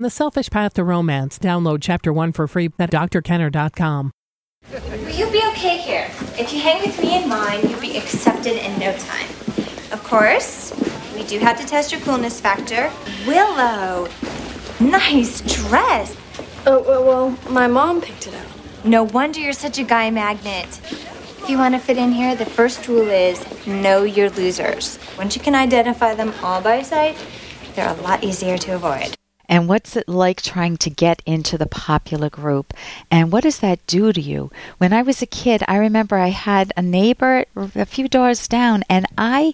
The Selfish Path to Romance. Download Chapter 1 for free at drkenner.com. Will you be okay here? If you hang with me and mine, you'll be accepted in no time. Of course, we do have to test your coolness factor. Willow, nice dress. Oh, well, well, my mom picked it out. No wonder you're such a guy magnet. If you want to fit in here, the first rule is know your losers. Once you can identify them all by sight, they're a lot easier to avoid. And what's it like trying to get into the popular group? And what does that do to you? When I was a kid, I remember I had a neighbor a few doors down, and I.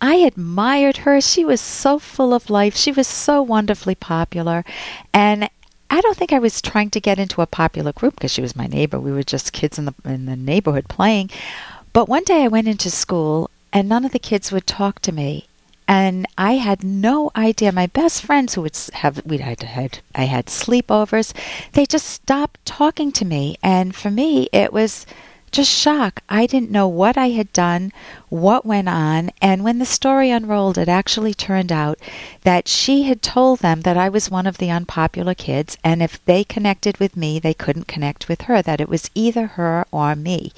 I admired her. She was so full of life. She was so wonderfully popular. And I don't think I was trying to get into a popular group because she was my neighbor. We were just kids in the in the neighborhood playing. But one day I went into school and none of the kids would talk to me. And I had no idea. My best friends who would have we had had I had sleepovers, they just stopped talking to me. And for me, it was just shock. I didn't know what I had done, what went on, and when the story unrolled, it actually turned out that she had told them that I was one of the unpopular kids, and if they connected with me, they couldn't connect with her, that it was either her or me.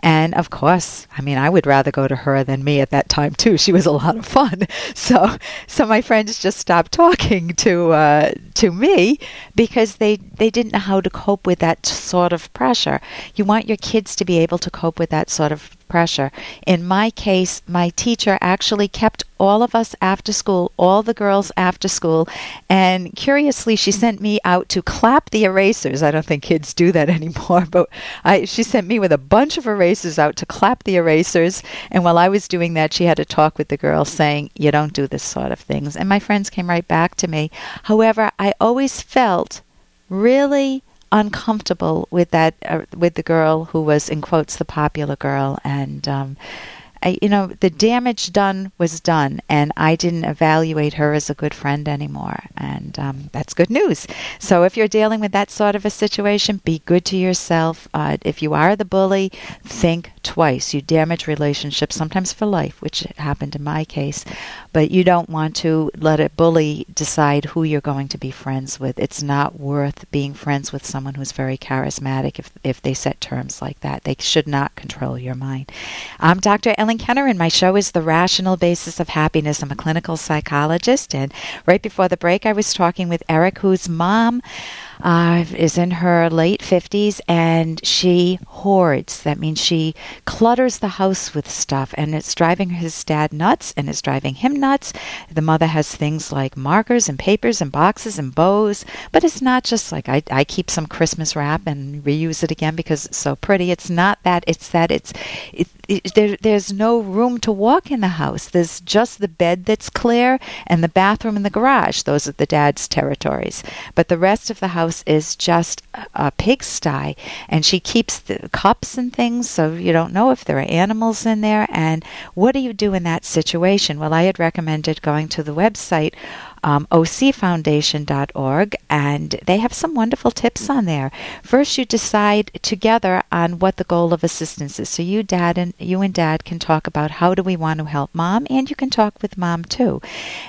And of course, I mean, I would rather go to her than me at that time, too. She was a lot of fun. So, so my friends just stopped talking to, uh, to me because they, they didn't know how to cope with that sort of pressure. You want your kids to be able to cope with that sort of pressure. In my case, my teacher actually kept all of us after school, all the girls after school, and curiously, she sent me out to clap the erasers. I don't think kids do that anymore, but I, she sent me with a bunch of erasers out to clap the erasers. And while I was doing that, she had to talk with the girls saying, You don't do this sort of things. And my friends came right back to me. However, I always felt really uncomfortable with that uh, with the girl who was in quotes the popular girl. And um, I, you know the damage done was done and i didn't evaluate her as a good friend anymore and um, that's good news so if you're dealing with that sort of a situation be good to yourself uh, if you are the bully think twice you damage relationships sometimes for life which happened in my case but you don't want to let a bully decide who you're going to be friends with. It's not worth being friends with someone who's very charismatic if, if they set terms like that. They should not control your mind. I'm Dr. Ellen Kenner, and my show is The Rational Basis of Happiness. I'm a clinical psychologist, and right before the break, I was talking with Eric, whose mom uh, is in her late 50s and she hoards. That means she clutters the house with stuff and it's driving his dad nuts and it's driving him nuts. The mother has things like markers and papers and boxes and bows, but it's not just like I, I keep some Christmas wrap and reuse it again because it's so pretty. It's not that. It's that it's it, it, there, there's no room to walk in the house. There's just the bed that's clear and the bathroom and the garage. Those are the dad's territories. But the rest of the house is just a, a pigsty. And she keeps the cups and things so you don't know if there are animals in there. And what do you do in that situation? Well, I had recommended going to the website um, ocfoundation.org, and they have some wonderful tips on there. First, you decide together on what the goal of assistance is. So you, dad, and you and dad can talk about how do we want to help mom, and you can talk with mom too.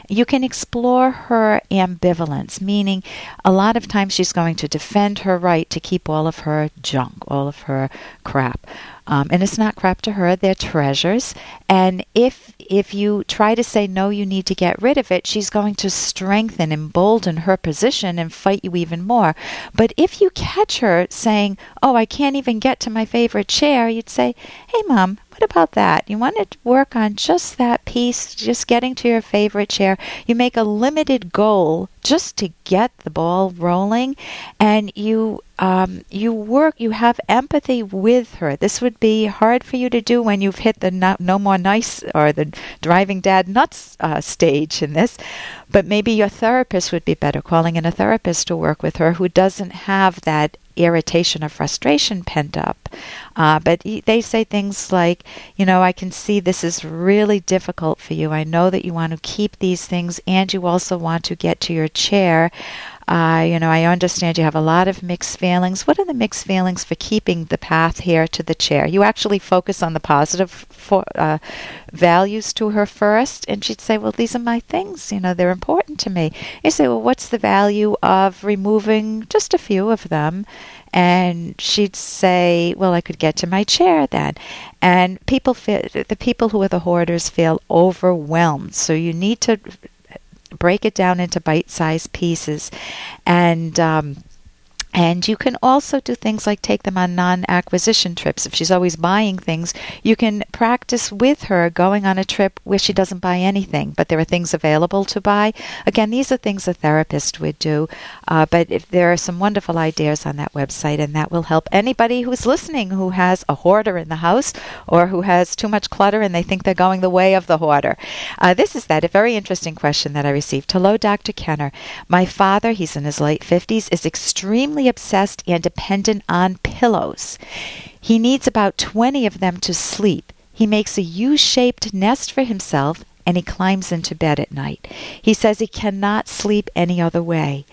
You can explore her ambivalence, meaning a lot of times she's going to defend her right to keep all of her junk, all of her crap. Um, and it's not crap to her; they're treasures. And if if you try to say no, you need to get rid of it, she's going to strengthen, embolden her position, and fight you even more. But if you catch her saying, "Oh, I can't even get to my favorite chair," you'd say, "Hey, mom, what about that? You want to work on just that piece, just getting to your favorite chair. You make a limited goal just to get the ball rolling, and you um, you work. You have empathy with her. This would be hard for you to do when you've hit the no, no more nice or the driving dad nuts uh, stage in this. But maybe your therapist would be better calling in a therapist to work with her who doesn't have that irritation or frustration pent up. Uh, but they say things like, you know, I can see this is really difficult for you. I know that you want to keep these things and you also want to get to your chair. Uh, you know, I understand you have a lot of mixed feelings. What are the mixed feelings for keeping the path here to the chair? You actually focus on the positive for, uh, values to her first, and she'd say, Well, these are my things. You know, they're important to me. You say, Well, what's the value of removing just a few of them? and she'd say, "Well, I could get to my chair then." And people feel the people who are the hoarders feel overwhelmed. So you need to break it down into bite-sized pieces, and um, and you can also do things like take them on non acquisition trips. If she's always buying things, you can practice with her going on a trip where she doesn't buy anything, but there are things available to buy. Again, these are things a therapist would do, uh, but if there are some wonderful ideas on that website, and that will help anybody who's listening who has a hoarder in the house or who has too much clutter and they think they're going the way of the hoarder. Uh, this is that, a very interesting question that I received. Hello, Dr. Kenner. My father, he's in his late 50s, is extremely obsessed and dependent on pillows. He needs about 20 of them to sleep. He makes a U shaped nest for himself and he climbs into bed at night. He says he cannot sleep any other way.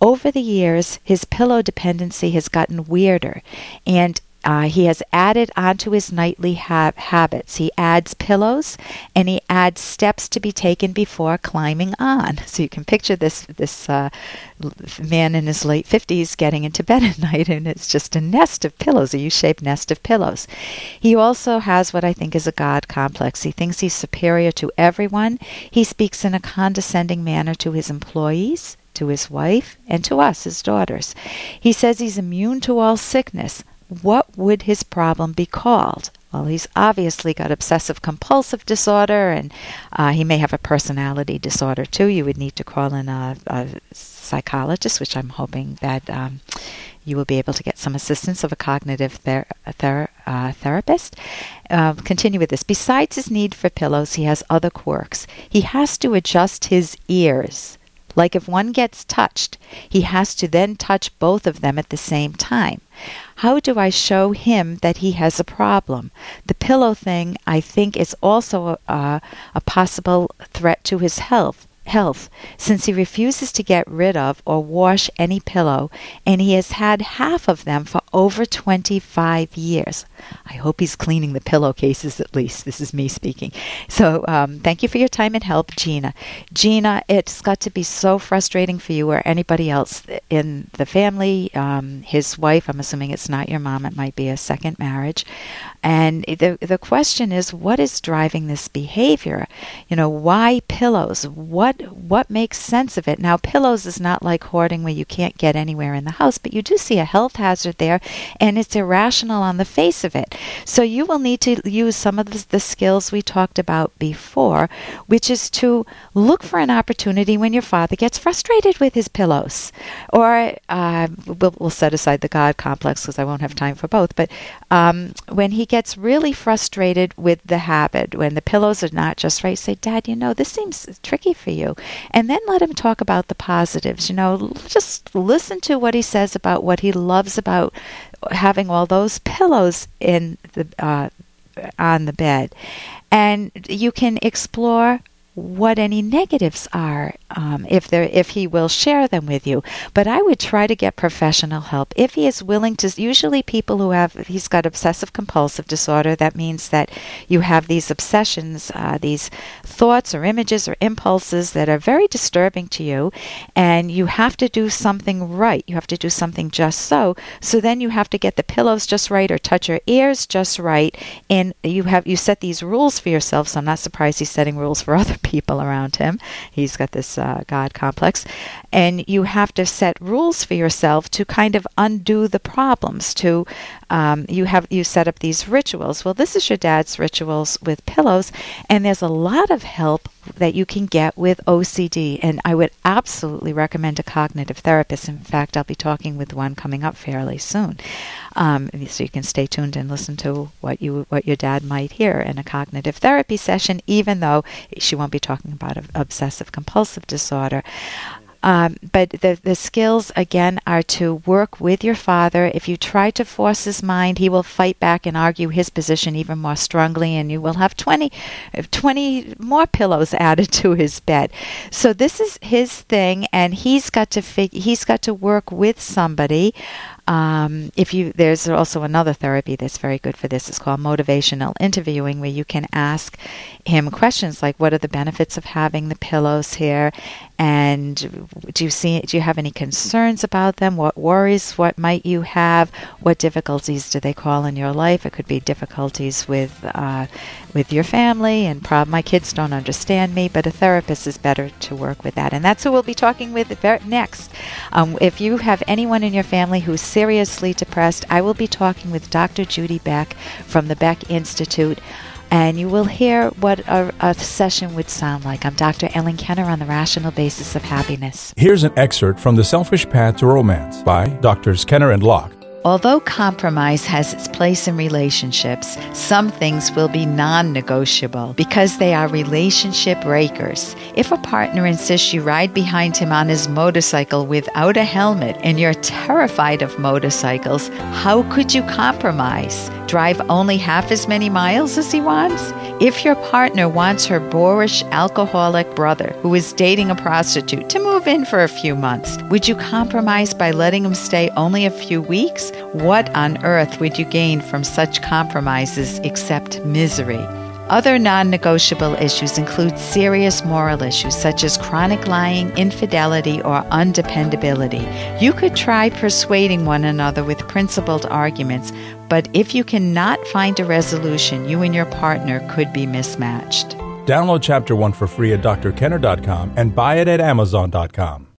Over the years, his pillow dependency has gotten weirder, and uh, he has added onto his nightly ha- habits. He adds pillows and he adds steps to be taken before climbing on. So you can picture this this uh, man in his late fifties getting into bed at night, and it's just a nest of pillows, a U-shaped nest of pillows. He also has what I think is a God complex. He thinks he's superior to everyone. He speaks in a condescending manner to his employees to his wife, and to us, his daughters. He says he's immune to all sickness what would his problem be called? Well, he's obviously got obsessive compulsive disorder, and uh, he may have a personality disorder too. You would need to call in a, a psychologist, which I'm hoping that um, you will be able to get some assistance of a cognitive ther- ther- uh, therapist. Uh, continue with this. Besides his need for pillows, he has other quirks. He has to adjust his ears. Like if one gets touched, he has to then touch both of them at the same time. How do I show him that he has a problem? The pillow thing, I think, is also a, a possible threat to his health health since he refuses to get rid of or wash any pillow and he has had half of them for over 25 years. I hope he's cleaning the pillowcases at least. This is me speaking. So um, thank you for your time and help, Gina. Gina, it's got to be so frustrating for you or anybody else in the family. Um, his wife, I'm assuming it's not your mom, it might be a second marriage. And the, the question is, what is driving this behavior? You know, why pillows? What what makes sense of it? Now, pillows is not like hoarding where you can't get anywhere in the house, but you do see a health hazard there, and it's irrational on the face of it. So you will need to use some of the, the skills we talked about before, which is to look for an opportunity when your father gets frustrated with his pillows, or uh, we'll, we'll, set aside the God complex because I won't have time for both. But um, when he gets really frustrated with the habit, when the pillows are not just right, say, Dad, you know, this seems tricky for And then let him talk about the positives. You know, just listen to what he says about what he loves about having all those pillows in the uh, on the bed. And you can explore what any negatives are um, if there if he will share them with you. But i would try to get professional help. If he is willing to usually people who have he's got obsessive compulsive disorder that means that you have these obsessions uh, these thoughts or images or impulses that are very disturbing to you and you have to do something right. You have to do something just so. So then you have to get the pillows just right or touch your ears just right. And you have you set these rules for yourself. So i'm not surprised he's setting rules for other people around him. He's got this uh, God complex. And you have to set rules for yourself to kind of undo the problems. To um, you have you set up these rituals. Well, this is your dad's rituals with pillows, and there's a lot of help that you can get with OCD. And I would absolutely recommend a cognitive therapist. In fact, I'll be talking with one coming up fairly soon. Um, so you can stay tuned and listen to what you what your dad might hear in a cognitive therapy session, even though she won't be talking about obsessive compulsive disorder. Um, but the, the skills, again, are to work with your father. If you try to force his mind, he will fight back and argue his position even more strongly, and you will have 20, 20 more pillows added to his bed. So this is his thing, and he's got to fig- he's got to work with somebody um, if you there's also another therapy that's very good for this. It's called motivational interviewing, where you can ask him questions like, "What are the benefits of having the pillows here?" and do you see do you have any concerns about them? What worries what might you have? What difficulties do they call in your life? It could be difficulties with uh, with your family and prob- my kids don't understand me but a therapist is better to work with that. And that's who we'll be talking with next. Um, if you have anyone in your family who's seriously depressed i will be talking with dr judy beck from the beck institute and you will hear what a, a, session would sound like. I'm Dr. Ellen Kenner on the rational basis of happiness. Here's an excerpt from The Selfish Path to Romance by Drs. Kenner and Locke. Although compromise has its place in relationships, some things will be non negotiable because they are relationship breakers. If a partner insists you ride behind him on his motorcycle without a helmet and you're terrified of motorcycles, how could you compromise? Drive only half as many miles as he wants? If your partner wants her boorish alcoholic brother who is dating a prostitute to move in for a few months, would you compromise by letting him stay only a few weeks? What on earth would you gain from such compromises except misery? Other non negotiable issues include serious moral issues such as chronic lying, infidelity, or undependability. You could try persuading one another with principled arguments, but if you cannot find a resolution, you and your partner could be mismatched. Download Chapter 1 for free at drkenner.com and buy it at amazon.com.